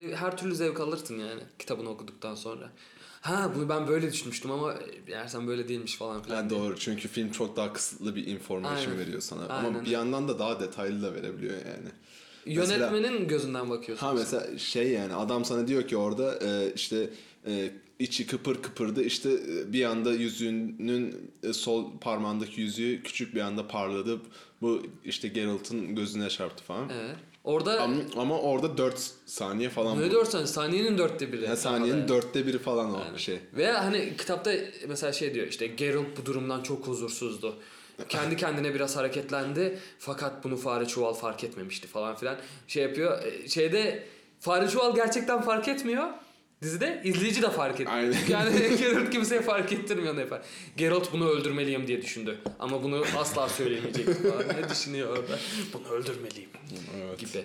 Her türlü zevk alırsın yani kitabını okuduktan sonra. Ha bunu ben böyle düşünmüştüm ama eğer sen böyle değilmiş falan filan. Yani doğru çünkü film çok daha kısıtlı bir information Aynen. veriyor sana. Aynen. Ama bir yandan da daha detaylı da verebiliyor yani. Yönetmenin gözünden bakıyorsun. Ha mesela şey yani adam sana diyor ki orada e, işte e, içi kıpır kıpırdı işte e, bir anda yüzüğünün e, sol parmağındaki yüzüğü küçük bir anda parladı. Bu işte Geralt'ın gözüne çarptı falan. Evet. Orada Ama, ama orada 4 saniye falan. ne bu. diyorsun saniyenin dörtte biri. Yani saniyenin da- dörtte biri falan o Yani. şey. Veya hani kitapta mesela şey diyor işte Geralt bu durumdan çok huzursuzdu. Kendi kendine biraz hareketlendi fakat bunu fare çuval fark etmemişti falan filan. Şey yapıyor. e, Şeyde fare çuval gerçekten fark etmiyor. Dizide izleyici de fark etmiyor. Aynen. Yani Geralt kimseye fark ettirmiyor ne yapar. Geralt bunu öldürmeliyim diye düşündü. Ama bunu asla söylemeyecekti falan. Ne düşünüyor orada? Bunu öldürmeliyim Evet. gibi.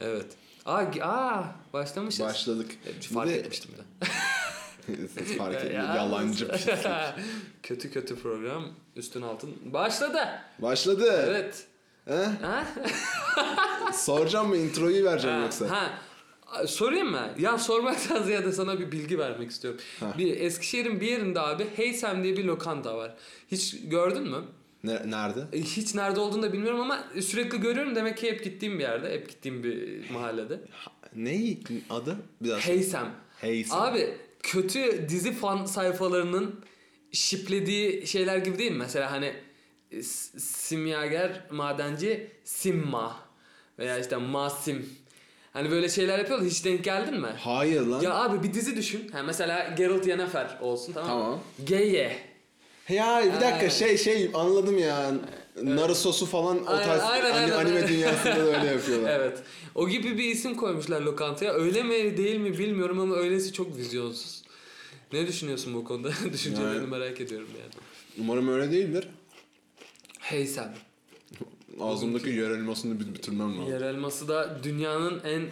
Evet. Aa, aa başlamışız. Başladık. E, Fark de- etmiştim de. Fark etmiyor. Ya. Yalancı pislik. kötü kötü program üstün altın başladı. Başladı. Evet. He? Ha? Soracağım mı introyu vereceğim Ha, yoksa? ha. Sorayım mı? Ya sormaktan ziyade sana bir bilgi vermek istiyorum. Ha. Bir Eskişehir'in bir yerinde abi Heysem diye bir lokanta var. Hiç gördün mü? Ne, nerede? E, Hiç nerede olduğunu da bilmiyorum ama sürekli görüyorum. Demek ki hep gittiğim bir yerde. Hep gittiğim bir mahallede. Neyi? Adı? Bir daha. Heysem. Heysem. Abi kötü dizi fan sayfalarının şiplediği şeyler gibi değil mi? Mesela hani e, simyager madenci Simma veya işte Masim. Hani böyle şeyler yapıyorlar. Hiç denk geldin mi? Hayır lan. Ya abi bir dizi düşün. Ha mesela Geralt Yennefer olsun tamam mı? Tamam. Geye. Ya bir dakika Aynen. şey şey anladım ya. Narusosu falan o Aynen, tarz aynen, ani- aynen. anime dünyasında da öyle yapıyorlar. Evet. O gibi bir isim koymuşlar lokantaya. Öyle mi değil mi bilmiyorum ama öylesi çok vizyonsuz. Ne düşünüyorsun bu konuda? Düşüncelerini Yani- merak ediyorum yani. Umarım öyle değildir. Heysem. Ağzımdaki yer elmasını bir bitirmem lazım. Yer elması da dünyanın en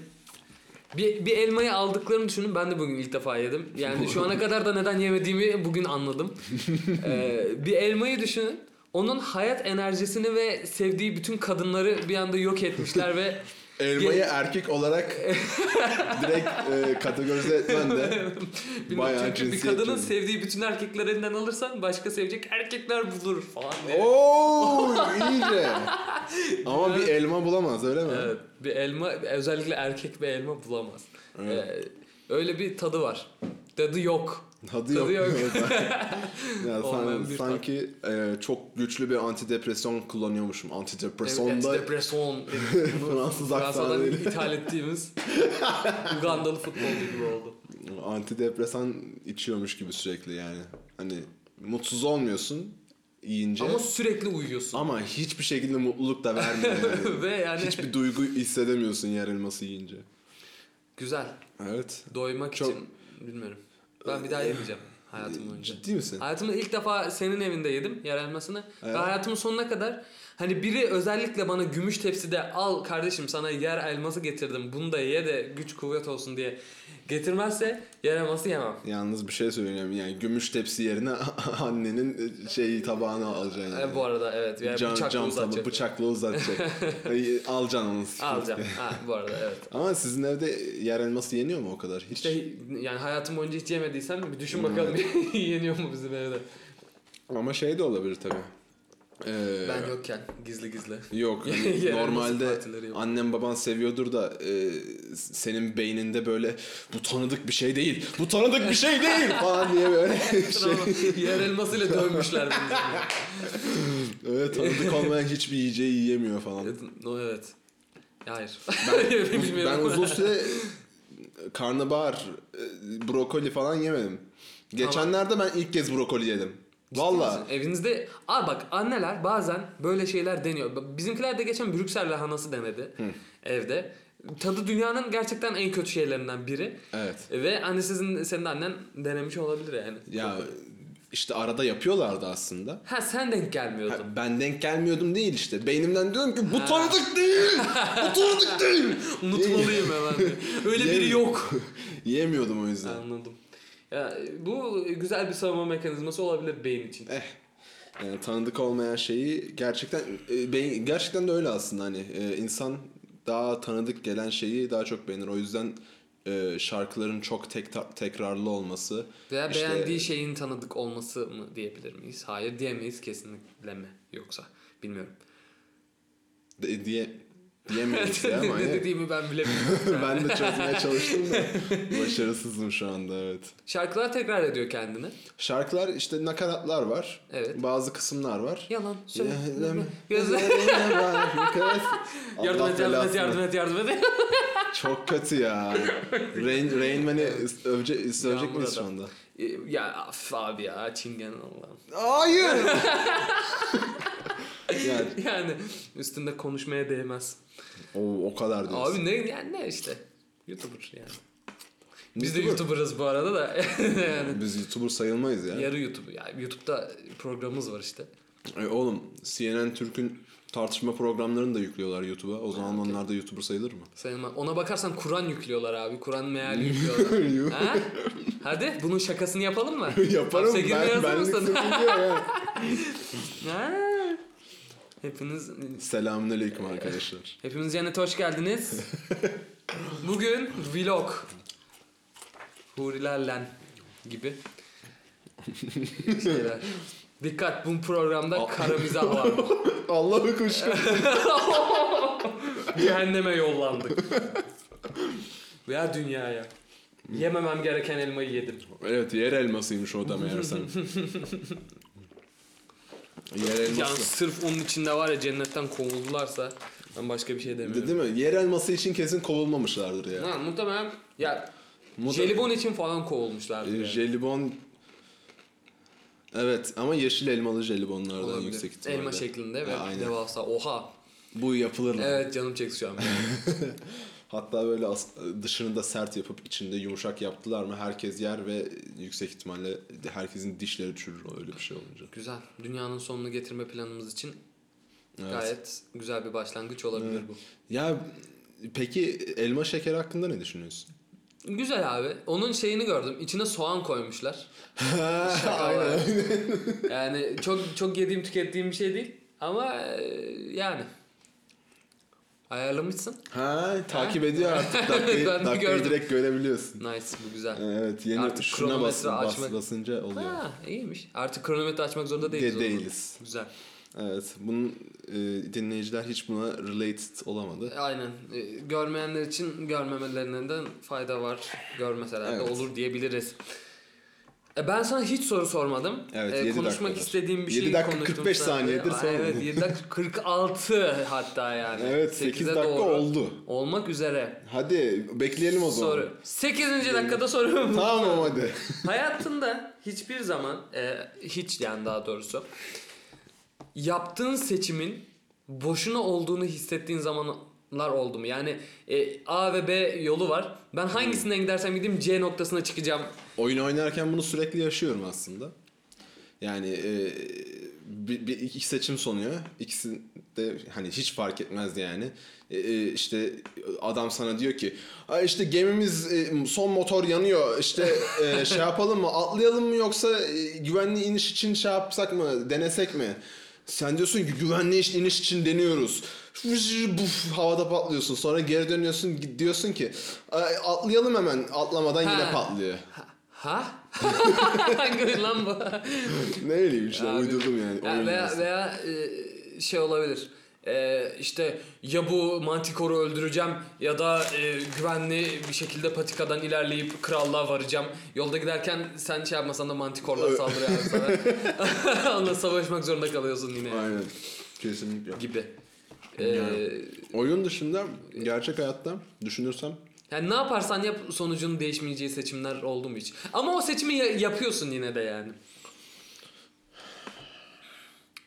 bir, bir elmayı aldıklarını düşünün. Ben de bugün ilk defa yedim. Yani şu ana kadar da neden yemediğimi bugün anladım. Ee, bir elmayı düşünün. Onun hayat enerjisini ve sevdiği bütün kadınları bir anda yok etmişler ve Elmayı Ge- erkek olarak direkt e, kategorize etmen de bayağı çünkü bir cinsiyetçi. kadının sevdiği bütün erkekler elinden alırsan başka sevecek erkekler bulur falan diye. Oo iyice. Ama bir elma bulamaz öyle mi? Evet, bir elma özellikle erkek bir elma bulamaz. Evet. Ee, öyle bir tadı var. Tadı yok. Tadı, Tadı yok. yok. ya Olmayan san- sanki e, çok güçlü bir antidepresyon kullanıyormuşum. Antidepresyon da depresyon. Fransız aksanıyla. ithal ettiğimiz Ugandalı futbolcu gibi oldu. antidepresan içiyormuş gibi sürekli yani. Hani mutsuz olmuyorsun yiyince Ama ama, sürekli uyuyorsun. hiçbir şekilde mutluluk da vermiyor yani. Ve yani Hiçbir duygu hissedemiyorsun yer elması yiyince. güzel. Evet. Doymak Çok- için bilmiyorum. Ben bir daha yemeyeceğim hayatım boyunca. Ciddi misin? Hayatımda ilk defa senin evinde yedim yer elmasını. Ve hayatımın sonuna kadar hani biri özellikle bana gümüş tepside al kardeşim sana yer elması getirdim bunu da ye de güç kuvvet olsun diye getirmezse yer elması yemem. Yalnız bir şey söyleyeyim yani gümüş tepsi yerine annenin şeyi tabağını alacaksın yani. E, bu arada evet yani Cam, bıçakla cam uzatacak. bıçakla uzatacak. Alacaksın onu. Alacağım. ha, bu arada evet. Ama sizin evde yer elması yeniyor mu o kadar? Hiç. İşte yani hayatım boyunca hiç yemediysen bir düşün bakalım yeniyor mu bizim evde. Ama şey de olabilir tabii. Ee, Ben yokken gizli gizli. Yok hani normalde partileri yok. annem baban seviyordur da e, senin beyninde böyle bu tanıdık bir şey değil. Bu tanıdık bir şey değil falan diye böyle şey. Yer elmasıyla dövmüşler bizi. Öyle tanıdık olmayan hiçbir yiyeceği yiyemiyor falan. Evet, o evet. Hayır. Ben, Bilmiyorum. ben uzun süre karnabahar, e, brokoli falan yemedim. Geçenlerde ben ilk kez brokoli yedim. Valla. Evinizde... Aa bak anneler bazen böyle şeyler deniyor. Bizimkiler de geçen Brüksel lahanası denedi evde. Tadı dünyanın gerçekten en kötü şeylerinden biri. Evet. Ve hani sizin senin de annen denemiş olabilir yani. Ya işte arada yapıyorlardı aslında. Ha sen denk gelmiyordun. Ha, ben denk gelmiyordum değil işte. Beynimden diyorum ki bu tanıdık değil. bu tanıdık değil. Unutmalıyım hemen. Öyle biri yok. Yiyemiyordum o yüzden. Anladım. Ya bu güzel bir savunma mekanizması olabilir beyin için. Eh. Yani tanıdık olmayan şeyi gerçekten e, beyin, gerçekten de öyle aslında hani e, insan daha tanıdık gelen şeyi daha çok beğenir. O yüzden e, şarkıların çok tek tekrarlı olması. Veya İşte- beğendiği şeyin tanıdık olması mı diyebilir miyiz? Hayır diyemeyiz kesinlikle mi? Yoksa bilmiyorum. De- diye diyemeyiz ya ama ne dediğimi ben bilemiyorum. ben de çözmeye çalıştım da başarısızım şu anda evet. Şarkılar tekrar ediyor kendini. Şarkılar işte nakaratlar var. Evet. Bazı kısımlar var. Yalan söyle. Yardım et yardım et yardım et yardım et. Çok kötü ya. Rain, Rain Man'i övce, Yağmur miyiz şu anda? ya af abi ya çingen Allah'ım. Hayır. yani Yani üstünde konuşmaya değmez. o, o kadar diyorsun. Abi ne yani ne işte. YouTuber yani. Biz de YouTuber. YouTuber'ız bu arada da. yani. Biz YouTuber sayılmayız ya. Yarı YouTube. Yani YouTube'da programımız var işte. E, oğlum CNN Türk'ün tartışma programlarını da yüklüyorlar YouTube'a. O zaman okey. onlar da YouTuber sayılır mı? Sayılma. Ona bakarsan Kur'an yüklüyorlar abi. Kur'an meali yüklüyorlar. ha? Hadi bunun şakasını yapalım mı? Yaparım Hapse girmeye ben, hazır mısın? Ha? Hepiniz Selamünaleyküm arkadaşlar. hepiniz cennete hoş geldiniz. Bugün vlog. Hurilerle gibi şeyler. Dikkat bu programda kara mizah var. Allah'ı kuşku. Cehenneme yollandık. Veya dünyaya. Yememem gereken elmayı yedim. evet yer elmasıymış o da meğersem. Yer Yani elması. sırf onun içinde var ya cennetten kovuldularsa ben başka bir şey De, demiyorum. değil mi? Yer elması için kesin kovulmamışlardır ya. Ha, muhtemelen ya Muhtem- jelibon için falan kovulmuşlardı. E, yani. Jelibon Evet ama yeşil elmalı jelibonlardan Olabilir. yüksek ihtimalle. Elma şeklinde ve devasa. Oha. Bu yapılır mı? Evet canım çekti şu an. Hatta böyle dışını da sert yapıp içinde yumuşak yaptılar mı herkes yer ve yüksek ihtimalle herkesin dişleri çürür öyle bir şey olunca. güzel. Dünyanın sonunu getirme planımız için Evet. gayet güzel bir başlangıç olabilir Evet. bu. Ya peki elma şekeri hakkında ne düşünüyorsun? Güzel abi. Onun şeyini gördüm. İçine soğan koymuşlar. Aynen. yani çok çok yediğim tükettiğim bir şey değil. Ama e, yani. Ayarlamışsın. Ha takip ediyor artık dakikayı, Ben dakikayı gördüm. direkt görebiliyorsun. Nice bu güzel. Evet yeni Artık kronometre bas, bas, açmak- basınca oluyor. Ha iyiymiş. Artık kronometre açmak zorunda değiliz. De- değiliz. Güzel. Evet bunun e, dinleyiciler hiç buna related olamadı. Aynen. E, görmeyenler için görmemelerinden fayda var. Görmeseler de Evet. olur diyebiliriz. E ben sana hiç soru sormadım. Evet, E, konuşmak dakikadır. istediğim bir şey dakika konuştum 45 seninle. saniyedir sormadın. Evet 7 dakika 46 hatta yani. Evet 8 8'e dakika doğru oldu. Olmak üzere. Hadi bekleyelim o zaman. Soru. 8. dakikada soruyorum. Tamam hadi. Hayatında hiçbir zaman e, hiç yani daha doğrusu yaptığın seçimin boşuna olduğunu hissettiğin zamanlar oldu mu? Yani e, A ve B yolu var. Ben hangisinden gidersem gideyim C noktasına çıkacağım. Oyun oynarken bunu sürekli yaşıyorum aslında. Yani e, bir, bir iki seçim sunuyor. İkisi de hani hiç fark etmezdi yani. E, e, işte adam sana diyor ki "Ay işte gemimiz e, son motor yanıyor. İşte e, şey yapalım mı? Atlayalım mı yoksa e, güvenli iniş için şey yapsak mı? Denesek mi? Sen diyorsun ki güvenli iş- iniş için deniyoruz. Buf, havada patlıyorsun. Sonra geri dönüyorsun diyorsun ki "Ay, atlayalım hemen. Atlamadan yine Ha. patlıyor. Ha? Hangi oyun lan bu? Ne bileyim işte Abi, uydurdum yani. Ya veya veya e, şey olabilir. E, işte ya bu mantikoru öldüreceğim ya da e, güvenli bir şekilde patikadan ilerleyip krallığa varacağım. Yolda giderken sen şey yapmasan da mantikorlar saldırıyor abi sana. Onunla savaşmak zorunda kalıyorsun yine Aynen. Kesinlikle. gibi. E, Yani. Oyun dışında gerçek hayatta düşünürsem yani ne yaparsan yap sonucunun değişmeyeceği seçimler oldu mu hiç? Ama o seçimi ya- yapıyorsun yine de yani.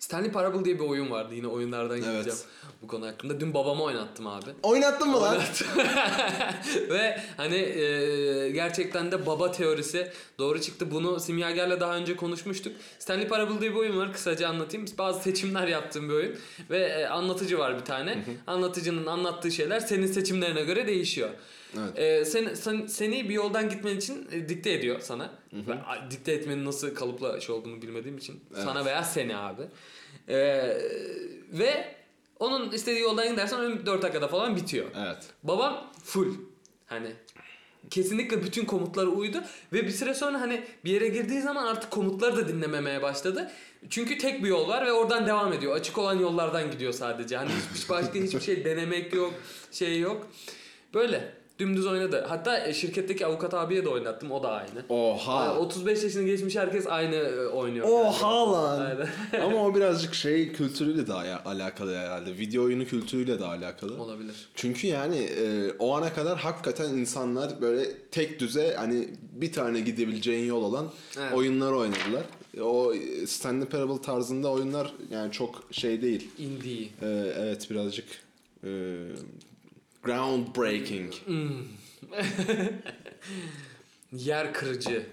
Stanley Parable diye bir oyun vardı. Yine oyunlardan Evet. gideceğim bu konu hakkında. Dün babama oynattım abi. oynattın mı lan? Oynattım. Ve hani e, gerçekten de baba teorisi doğru çıktı. Bunu simyagerle daha önce konuşmuştuk. Stanley Parable diye bir oyun var. Kısaca anlatayım. Bazı seçimler yaptığım bir oyun. Ve e, anlatıcı var bir tane. Anlatıcının anlattığı şeyler senin seçimlerine göre değişiyor. Evet. Ee, sen, sen- seni bir yoldan gitmen için e, dikte ediyor sana. Ben, a, dikte etmenin nasıl kalıpla şey olduğunu bilmediğim için. Evet. Sana veya seni abi. Ee, ve onun istediği yoldan gidersen oyun 4 dakikada falan bitiyor. Evet. Babam full. Hani kesinlikle bütün komutlara uydu ve bir süre sonra hani bir yere girdiği zaman artık komutları da dinlememeye başladı. Çünkü tek bir yol var ve oradan devam ediyor. Açık olan yollardan gidiyor sadece. Hani hiçbir başka hiçbir şey denemek yok, şey yok. Böyle dümdüz oynadı. Hatta e, şirketteki avukat abiye de oynattım. O da aynı. Oha. Yani 35 yaşını geçmiş herkes aynı e, oynuyor. Oha lan. Aynen. Ama o birazcık şey kültürüyle de alakalı herhalde. Video oyunu kültürüyle de alakalı. Olabilir. Çünkü yani e, o ana kadar hakikaten insanlar böyle tek düze hani bir tane gidebileceğin yol olan Evet. oyunlar oynadılar. E, O stand parable tarzında oyunlar yani çok şey değil. Indie. E, evet birazcık e, groundbreaking. Yer kırıcı.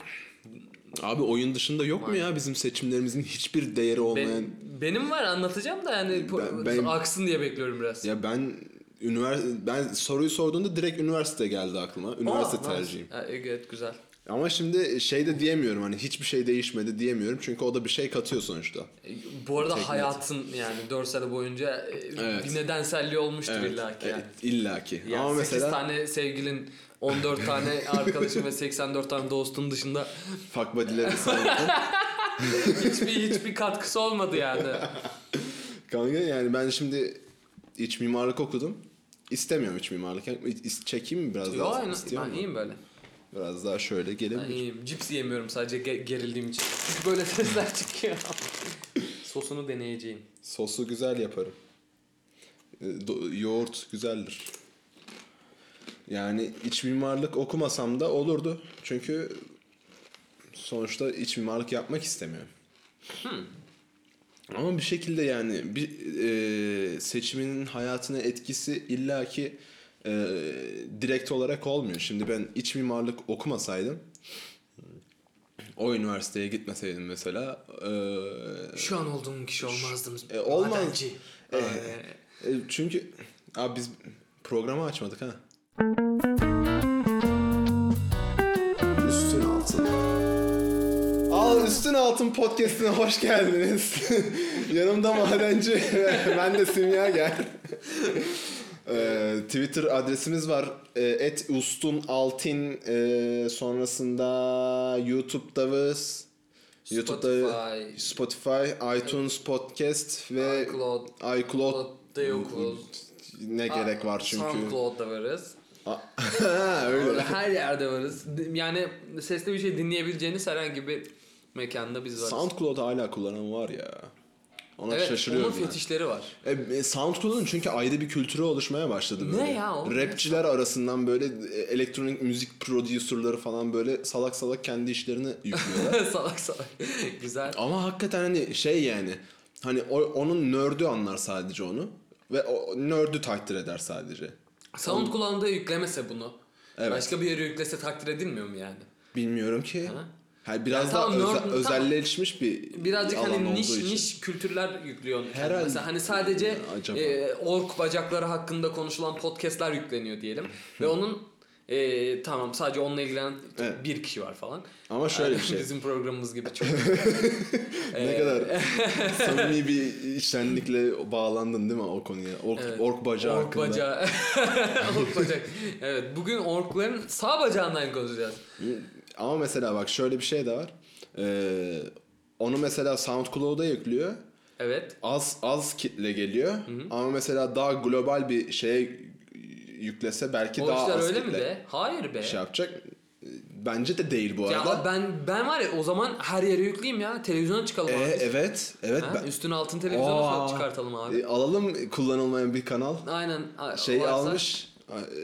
Abi oyun dışında yok mu ya bizim seçimlerimizin hiçbir değeri olmayan? Ben- benim var anlatacağım da yani Ben- ben- aksın diye bekliyorum biraz. Ya ben ünivers ben soruyu sorduğunda direkt üniversite geldi aklıma. Üniversite Aa, tercihim. Ha, evet güzel. Ama şimdi şey de diyemiyorum hani hiçbir şey değişmedi diyemiyorum çünkü o da bir şey katıyor sonuçta. E, Bu arada Teknet. hayatın yani 4 sene boyunca e, Evet. bir nedenselliği olmuştur Evet, illa ki yani. illaki. Yani Ama 8 mesela tane sevgilin 14 tane arkadaşın ve 84 tane dostun dışında fuck buddy'leri hiçbir hiçbir katkısı olmadı yani. Kanka yani ben şimdi iç mimarlık okudum. İstemiyorum iç mimarlık. Çekeyim mi biraz Yo daha? İstiyor ben iyiyim böyle. Biraz daha şöyle Ben gelebilir. iyiyim. Cips yemiyorum sadece ge- gerildiğim için. Çünkü böyle sesler çıkıyor. Sosunu deneyeceğim. Sosu güzel yaparım. E, do- yoğurt güzeldir. Yani iç mimarlık okumasam da olurdu. Çünkü sonuçta iç mimarlık yapmak istemiyorum. Ama bir şekilde yani bir e, seçiminin hayatına etkisi illaki e, direkt olarak olmuyor. Şimdi ben iç mimarlık okumasaydım o üniversiteye gitmeseydim mesela e, Şu an olduğum kişi olmazdım. E, olmaz. Madenci. E, E, çünkü abi biz programı açmadık ha. Üstün altın. Al üstün altın podcastine hoş geldiniz. Yanımda madenci ben de simyager. Ee, Twitter adresimiz var. Ee, Et ustun altin Ee, sonrasında YouTube'da varız. YouTube'da Spotify. İTunes Podcast ve iCloud. iCloud Cloud'da yokuz. ne gerek var çünkü. SoundCloud'da varız. Öyle her yerde varız. Yani sesli bir şey dinleyebileceğiniz herhangi bir mekanda biz varız. SoundCloud hala kullanan var ya. Ona evet, şaşırıyorum. onun fetişleri var. E, e, SoundCloud'un çünkü ayrı bir kültürü oluşmaya başladı böyle. Ne ya o? Rapçiler arasından böyle e, elektronik müzik prodüserleri falan böyle salak salak kendi işlerini yüklüyorlar. salak salak. Güzel. Ama hakikaten hani şey yani hani o, onun nördü anlar sadece onu ve o nördü takdir eder sadece. SoundCloud'da yüklemese bunu. Evet. Başka bir yere yüklese takdir edilmiyor mu yani? Bilmiyorum ki. Ha? Ha, biraz Ya daha tamam, özelleşmiş bir Birazcık alan hani niş için. niş kültürler yüklüyor. Herhalde. Mesela hani sadece Acaba? e, ork bacakları hakkında konuşulan podcastler yükleniyor diyelim. Ve onun e, tamam sadece onunla ilgilenen Evet. bir kişi var falan. Ama şöyle bir şey. Bizim programımız gibi çok. ne kadar samimi bir içtenlikle bağlandın değil mi o konuya? Ork, Evet. ork bacağı ork hakkında. bacağı. ork bacak. Evet bugün orkların sağ bacağından konuşacağız. Ama mesela bak şöyle bir şey de var. Ee, onu mesela SoundCloud'a yüklüyor. Evet. Az az kitle geliyor. Ama mesela daha global bir şeye yüklese belki O daha az öyle kitle mi be? Hayır be. şey yapacak. Bence de değil bu arada. Ya ben ben var ya o zaman her yere yükleyeyim ya. Televizyona çıkalım Ee, abi. evet, evet. Ha? ben- Üstüne altın televizyona Aa, çıkartalım abi. e, alalım kullanılmayan bir kanal. Aynen. Şey varsa almış.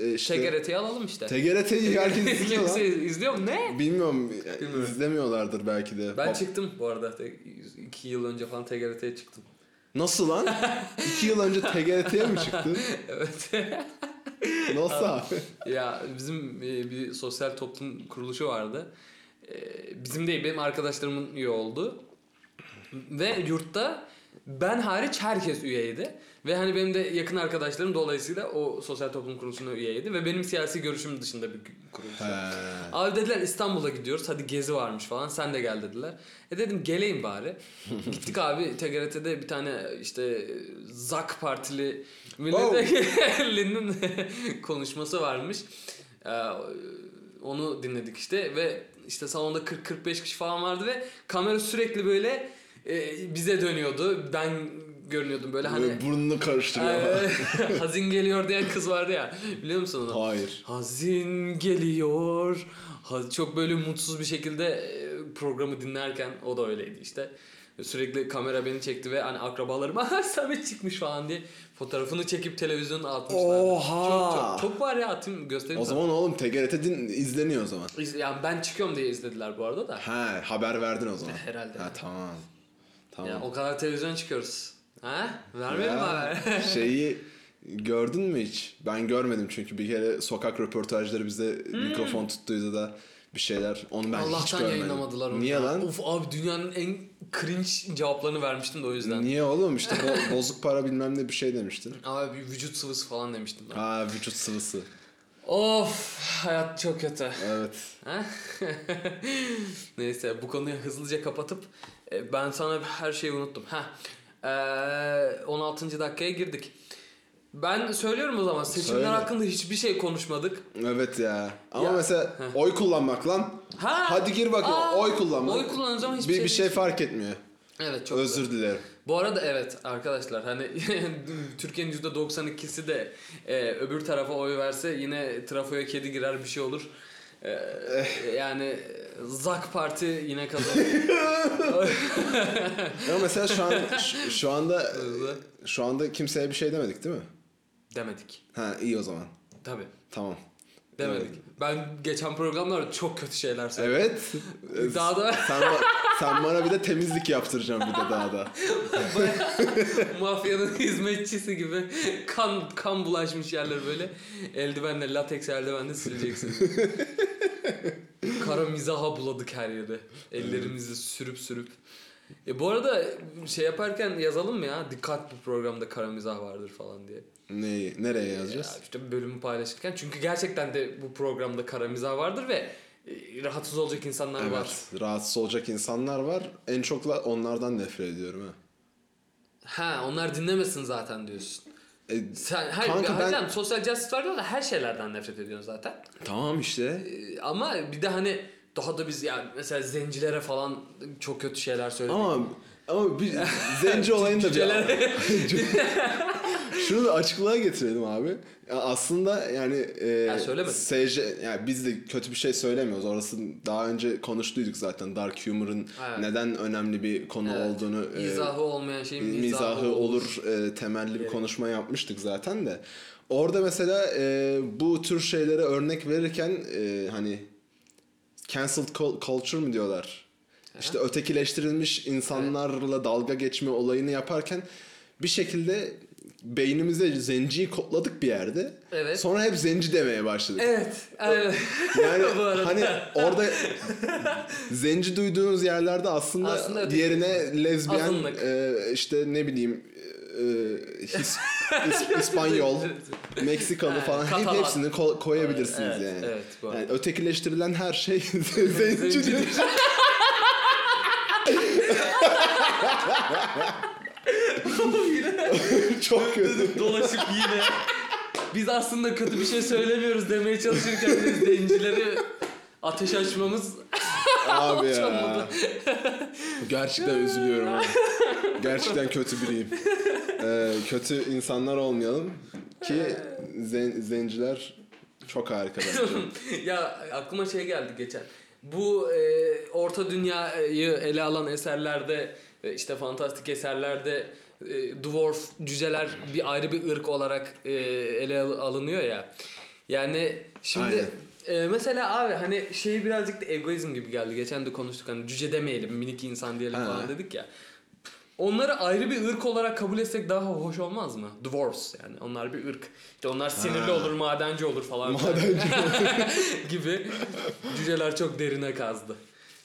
E, işte, TGRT'yi alalım işte. TGRT'yi herkes izliyor lan. Kimse izliyor mu? Ne? Bilmiyorum, yani Bilmiyorum. izlemiyorlardır belki de. Ben Bak- çıktım bu arada. İki yıl önce falan TGRT'ye çıktım. Nasıl lan? İki yıl önce TGRT'ye mi çıktın? evet. Nasıl abi? ya bizim e, bir sosyal toplum kuruluşu vardı. E, Bizim değil benim arkadaşlarımın üye oldu. Ve yurtta ben hariç herkes üyeydi. Ve hani benim de yakın arkadaşlarım dolayısıyla o sosyal toplum kuruluşuna üyeydi. Ve benim siyasi görüşüm dışında bir kuruluş. Abi dediler İstanbul'a gidiyoruz hadi gezi varmış falan sen de gel dediler. E dedim geleyim bari. Gittik abi TGRT'de bir tane işte ZAK Partili milletvekilinin konuşması varmış. Ee, Onu dinledik işte ve işte salonda 40-45 kişi falan vardı ve kamera sürekli böyle e, bize dönüyordu. Ben görünüyordum böyle hani Böyle burnunu karıştırıyor. Ee, hazin geliyor diyen kız vardı ya. Biliyor musun onu? Hayır. Hazin geliyor. Ha- Çok böyle mutsuz bir şekilde e, programı dinlerken o da öyleydi işte. Sürekli kamera beni çekti ve hani akrabalarım aha Samet çıkmış falan diye fotoğrafını çekip televizyona atmışlar. Oha! Çok, çok, çok var ya atayım göstereyim O sana. zaman oğlum TGRT din izleniyor o zaman. İz- Yani ben çıkıyorum diye izlediler bu arada da. He haber verdin o zaman. Herhalde. Ha tamam. Tamam. Ya o kadar televizyon çıkıyoruz. Ha? Mi Ya, haber? şeyi gördün mü hiç? Ben görmedim çünkü bir kere sokak röportajları bize mikrofon tuttuydu da bir şeyler. Onu ben hiç Hmm. Allah'tan görmedim. yayınlamadılar onu. Niye ya. lan? Uf abi dünyanın en cringe cevaplarını vermiştim de o yüzden. Niye oğlum işte bo- bozuk para bilmem ne bir şey demiştin. Abi bir vücut sıvısı falan demiştim ben. Ha vücut sıvısı. Of hayat çok kötü. Evet. Ha? Neyse bu konuyu hızlıca kapatıp e, ben sana her şeyi unuttum. Ha. Ee, 16. dakikaya girdik. Ben söylüyorum o zaman seçimler Söyle. hakkında hiçbir şey konuşmadık. Evet ya. Ama Ya. mesela oy kullanmak lan. Ha. Hadi gir bakayım Aa, oy kullanmak. Oy ama hiçbir bir, şey bir şey fark etmiyor. Evet çok Özür dilerim. Bu arada evet arkadaşlar hani Türkiye'nin %92'si de e, öbür tarafa oy verse yine trafoya kedi girer bir şey olur. E, yani ZAK Parti yine kazanır. Ama mesela şu an şu, şu anda şu anda kimseye bir şey demedik değil mi? Demedik. Ha iyi o zaman. Tabii. Tamam. Demedik. Evet. Ben geçen programlarda çok kötü şeyler söyledim. Evet. Daha da sen, ba- sen bana bir de temizlik yaptıracaksın bir de daha da. mafyanın hizmetçisi gibi kan kan bulaşmış yerler böyle eldivenle lateks eldivenle sileceksin. Kara mizaha buladık her yere. Ellerimizi sürüp sürüp. E bu arada şey yaparken yazalım mı ya? Dikkat bu programda kara mizah vardır falan diye. Neyi? Nereye Ya yazacağız? işte bölümü paylaşırken. Çünkü gerçekten de bu programda kara mizah vardır ve e, rahatsız olacak insanlar Evet. var. Rahatsız olacak insanlar var. En çok da onlardan nefret ediyorum ha. Ha onlar dinlemesin zaten diyorsun. E, Sen her, Kanka ben- hocam sosyal justice var da her şeylerden nefret ediyorsun zaten. tamam işte. Ee, Ama bir de hani daha da biz yani mesela zencilere falan çok kötü şeyler söyledik. Ama ama bir zenci olayını da bir... Şunu da açıklığa getirelim abi. Ya aslında yani e, Ya söylemedim. SJ yani biz de kötü bir şey söylemiyoruz. Orası daha önce konuştuyduk zaten Dark Humor'ın Evet. neden önemli bir konu Evet. olduğunu e, İzahı olmayan şeyin mizahı, mizahı olur e, temelli bir Evet. konuşma yapmıştık zaten de. Orada mesela e, bu tür şeylere örnek verirken e, hani cancelled cul- culture mu diyorlar? İşte ötekileştirilmiş insanlarla dalga geçme olayını yaparken bir şekilde beynimize zenciyi kodladık bir yerde. Evet. Sonra hep zenci demeye başladık. Evet. evet. Yani hani orada zenci duyduğunuz yerlerde aslında, Aslında diğerine lezbiyen Azınlık. e, işte ne bileyim e, his, İs- İspanyol, Meksikalı falan hep Katalan. hepsini ko- koyabilirsiniz Evet, yani. evet, bu arada. yani. Ötekileştirilen her şey Zencidir. Çok kötü. Dolaşıp yine biz aslında kötü bir şey söylemiyoruz demeye çalışırken biz zencileri ateş açmamız Abi ya. Gerçekten üzülüyorum. abi. Gerçekten kötü biriyim. Ee, kötü insanlar olmayalım ki zen- zenciler çok harika bence. ya aklıma şey geldi geçen. Bu e, orta dünyayı ele alan eserlerde işte fantastik eserlerde e, dwarf cüceler bir ayrı bir ırk olarak e, ele al- alınıyor ya. Yani şimdi e, mesela abi hani şey birazcık da egoizm gibi geldi. Geçen de konuştuk hani cüce demeyelim minik insan diyelim Ha. falan dedik ya. Onları ayrı bir ırk olarak kabul etsek daha hoş olmaz mı? Dwarfs yani onlar bir ırk. İşte onlar sinirli Ha. olur, madenci olur falan. Madenci gibi cüceler çok derine kazdı.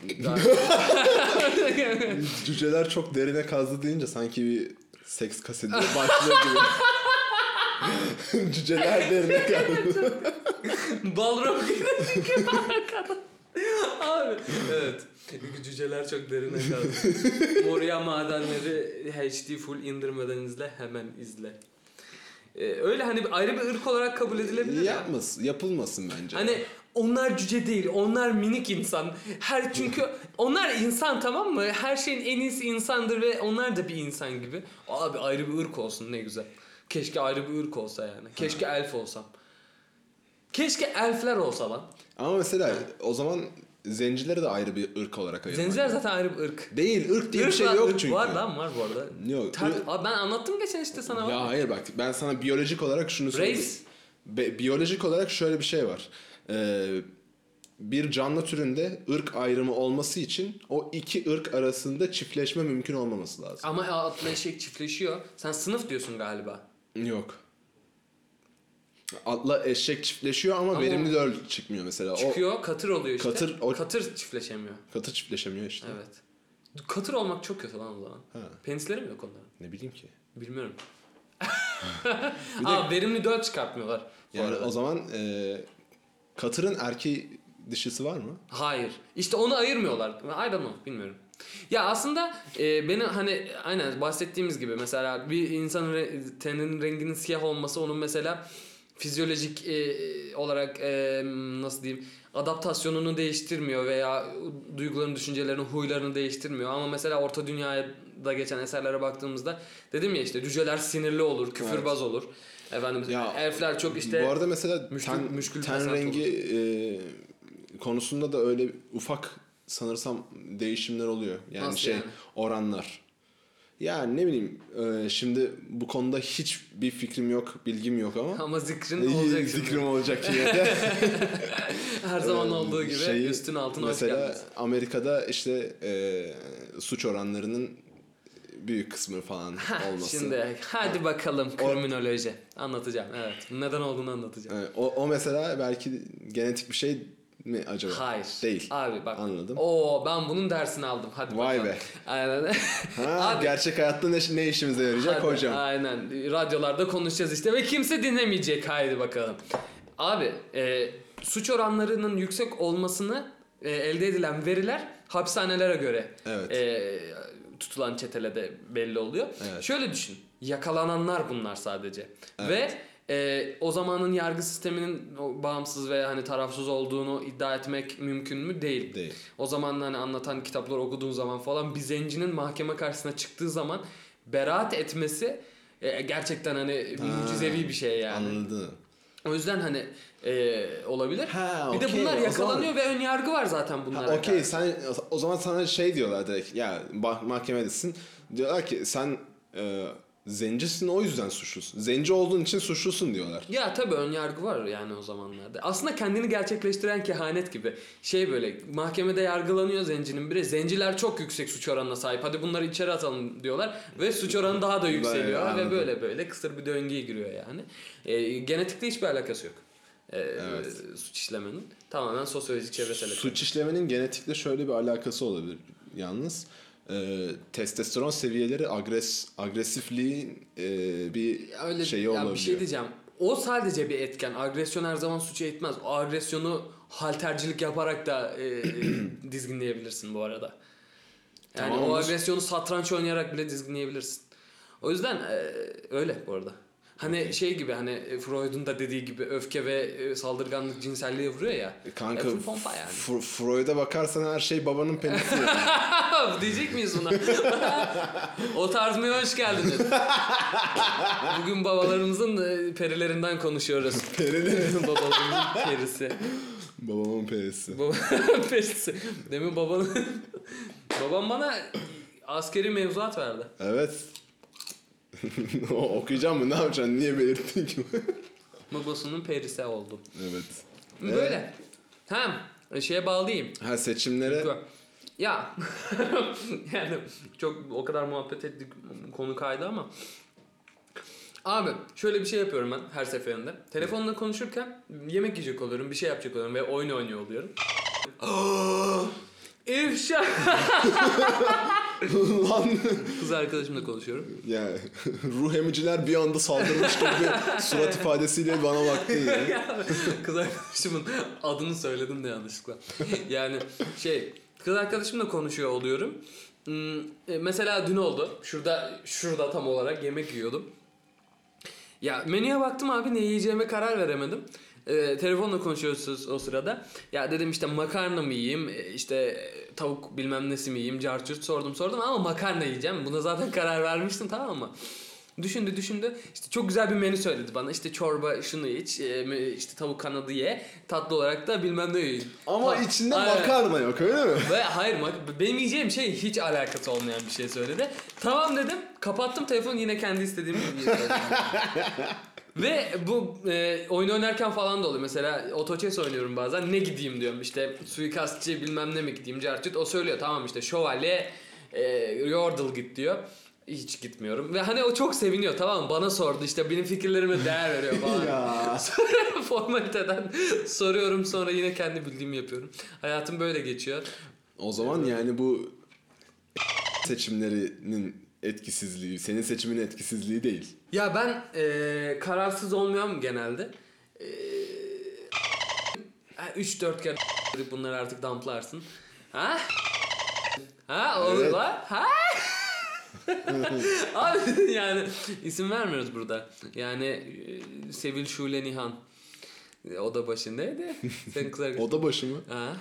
Cüceler çok derine kazdı deyince sanki bir seks kaseti başlıyor gibi. Cüceler derine kazdı. Balrog gibi arkada. Abi evet. Cüceler çok derine kazdı. Moria madenleri HD full indirmeden izle hemen izle. Ee, öyle hani ayrı bir ırk olarak kabul edilebilir ya. Yapmasın, yapılmasın bence. Hani onlar cüce değil. Onlar minik insan. Her çünkü onlar insan tamam mı? Her şeyin en iyisi insandır ve onlar da bir insan gibi. Abi ayrı bir ırk olsun ne güzel. Keşke ayrı bir ırk olsa yani. Keşke elf olsam. Keşke elfler olsa lan. Ama mesela o zaman zencileri de ayrı bir ırk olarak ayırmak. Zenciler zaten ayrı bir ırk. Değil ırk diye bir şey var, yok ırk çünkü. Var lan var bu arada. Yok. Ter- ırk- Abi ben anlattım geçen işte sana. Ya bak. hayır bak ben sana biyolojik olarak şunu söyleyeyim. Race. Be- biyolojik olarak şöyle bir şey var. Ee, bir canlı türünde ırk ayrımı olması için o iki ırk arasında çiftleşme mümkün olmaması lazım. Ama atla eşek çiftleşiyor. Sen sınıf diyorsun galiba. Yok. Atla eşek çiftleşiyor ama, Ama verimli döl çıkmıyor mesela. Çıkıyor katır oluyor işte. Katır- o- Katır çiftleşemiyor. O katı çiftleşemiyor işte. Evet. Katır olmak çok kötü lan o zaman. Ha, Penisleri mi yok onların? ne bileyim ki. Bilmiyorum. Bir de- Aa verimli döl çıkartmıyorlar. Yani arada. o zaman e, katırın erkeği dişisi var mı? Hayır. İşte onu ayırmıyorlar. I don't know. Bilmiyorum. Ya aslında e, benim hani aynen bahsettiğimiz gibi mesela bir insanın re- teninin renginin siyah olması onun mesela fizyolojik e, olarak e, nasıl diyeyim adaptasyonunu değiştirmiyor veya duygularını, düşüncelerini, huylarını değiştirmiyor. Ama mesela Orta Dünya'da geçen eserlere baktığımızda dedim ya işte cüceler sinirli olur, küfürbaz olur. Efendim Ya, elfler çok işte Bu arada mesela müşkül- ten, müşkül ten rengi e, konusunda da öyle ufak sanırsam değişimler oluyor. Yani Nasıl şey yani? oranlar. Ya ne bileyim e, şimdi bu konuda hiçbir fikrim yok, bilgim yok ama ama zikrin iyi olacak şimdi. fikrim olacak yine. Her zaman Ee, olduğu gibi şeyi- üstün altın hoş Mesela geldiniz. Amerika'da işte e, suç oranlarının büyük kısmı falan Heh, olması. Şimdi hadi bakalım kriminoloji. Anlatacağım evet. Neden olduğunu anlatacağım. Evet, o, o mesela belki genetik bir şey mi acaba? Hayır. Değil. Abi bak. Anladım. Oo ben bunun dersini aldım. Hadi Vay bakalım. be. Aynen. Ha, Abi- gerçek hayatta ne, ne işimize yarayacak Hadi, hocam? Aynen. Radyolarda konuşacağız işte ve kimse dinlemeyecek. Haydi bakalım. Abi e, suç oranlarının yüksek olmasını e, elde edilen veriler hapishanelere göre Evet. e, tutulan çetelede belli oluyor. Evet. Şöyle düşün. Yakalananlar bunlar sadece. Evet. Ve e, o zamanın yargı sisteminin bağımsız ve hani tarafsız olduğunu iddia etmek mümkün mü? Değil. Değil. O zaman hani anlatan kitaplar okuduğun zaman falan bir zencinin mahkeme karşısına çıktığı zaman beraat etmesi e, gerçekten hani Ha, mucizevi bir şey yani. Anladım. O yüzden hani e, olabilir. Ha, bir de okey. bunlar O yakalanıyor ve ön yargı var zaten bunlara. Ha, Okey karşı. sen o zaman sana şey diyorlar direkt ya bah- mahkemedesin. Diyorlar ki sen e, zencisin o yüzden suçlusun. Zenci olduğun için suçlusun diyorlar. Ya tabii ön yargı var yani o zamanlarda. Aslında kendini gerçekleştiren kehanet gibi. Şey böyle mahkemede yargılanıyor zencinin biri. Zenciler çok yüksek suç oranına sahip. Hadi bunları içeri atalım diyorlar. Ve suç oranı daha da yükseliyor. ve anladım. böyle böyle kısır bir döngüye giriyor yani. E, genetikle hiçbir alakası yok. E, Evet. e, suç işlemenin. Tamamen sosyolojik çevresel. Suç işlemenin genetikle şöyle bir alakası olabilir yalnız. E, testosteron seviyeleri agres agresifliğin e, bir Öyle şeyi ya olabiliyor. bir şey diyeceğim. O sadece bir etken. Agresyon her zaman suça itmez. O agresyonu haltercilik yaparak da e, e, dizginleyebilirsin bu arada. Yani Tamam, o agresyonu satranç oynayarak bile dizginleyebilirsin. O yüzden e, öyle bu arada. Hani şey gibi hani e, Freud'un da dediği gibi öfke ve e, saldırganlık cinselliğe vuruyor ya. Kanka E, pompa yani. Freud'a bakarsan her şey babanın penisi. yani. Diyecek miyiz buna? o tarzmaya hoş geldiniz. Bugün babalarımızın e, perilerinden konuşuyoruz. Perilerin Babalarımızın perisi. babamın penisi. Baba perisi. Demin babanın... Babam bana askeri mevzuat verdi. Evet. Okuyacağım mı? Ne yapacaksın? Niye belirttin ki? Babasının perisi oldum. evet. Böyle. Hem şeye bağlayayım. Ha seçimlere Ya yani çok o kadar muhabbet ettik konu kaydı ama Abi şöyle bir şey yapıyorum ben her seferinde. Telefonla konuşurken yemek yiyecek oluyorum, bir şey yapacak oluyorum ve oyun oynuyor oluyorum. İfşa. lan Kız arkadaşımla konuşuyorum. ya ruh emiciler bir anda saldırmış gibi surat ifadesiyle bana baktı ya. kız arkadaşımın adını söyledim de yanlışlıkla. Yani şey kız arkadaşımla konuşuyor oluyorum. Hmm, e, mesela dün oldu. Şurada şurada tam olarak yemek yiyordum. Ya menüye baktım abi ne yiyeceğime karar veremedim. Ee, telefonla konuşuyoruz o sırada. Ya dedim işte makarna mı yiyeyim, e, işte e, tavuk bilmem nesi mi yiyeyim, carçurt sordum sordum ama makarna yiyeceğim. Buna zaten karar vermiştim tamam mı? Düşündü düşündü. İşte çok güzel bir menü söyledi bana. İşte çorba şunu iç, e, işte tavuk kanadı ye. Tatlı olarak da bilmem ne yiyin. Ama Ta- içinde Aynen. makarna yok öyle mi? Ve hayır mak- benim yiyeceğim şey hiç alakası olmayan bir şey söyledi. Tamam dedim. Kapattım telefonu yine kendi istediğim gibi söyledim. Ve bu e, oyun oynarken falan da oluyor. Mesela otochess oynuyorum bazen. Ne gideyim diyorum. İşte suikastçı bilmem ne mi gideyim. Carçut. O söylüyor tamam işte şövalye e, Yordle git diyor. Hiç gitmiyorum. Ve hani o çok seviniyor tamam mı? Bana sordu işte benim fikirlerime değer veriyor falan. ya. Sonra formaliteden soruyorum sonra yine kendi bildiğimi yapıyorum. Hayatım böyle geçiyor. O zaman yani bu seçimlerinin etkisizliği, senin seçimin etkisizliği değil. Ya ben eee, kararsız olmuyorum genelde. Eee 3-4 kere bunları artık damplarsın. Ha? Ha olur Evet. lan. Ha? Abi yani isim vermiyoruz burada. Yani eee, Sevil Şule Nihan. E, O da başındaydı. Senin kız arkadaşın. Oda başı mı? Ha?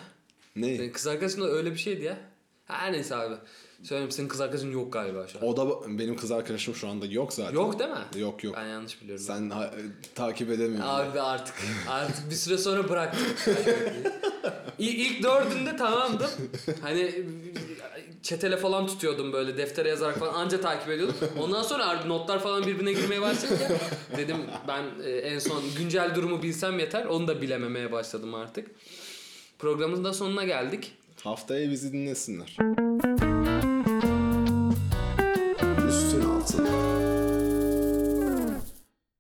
Ne? Senin kız arkadaşın da öyle bir şeydi ya. Her neyse abi. Söyleyeyim senin kız arkadaşın yok galiba şu an. Oda ba- benim kız arkadaşım şu anda yok zaten. Yok değil mi? Yok yok. Ben yanlış biliyorum. Sen ha- takip edemiyorsun. Abi artık artık bir süre sonra bıraktım. İlk, ilk dördünde tamamdım. Hani çetele falan tutuyordum böyle deftere yazarak falan anca takip ediyordum. Ondan sonra artık notlar falan birbirine girmeye başlayınca dedim ben e, en son güncel durumu bilsem yeter. Onu da bilememeye başladım artık. Programımızın da sonuna geldik. Haftaya bizi dinlesinler.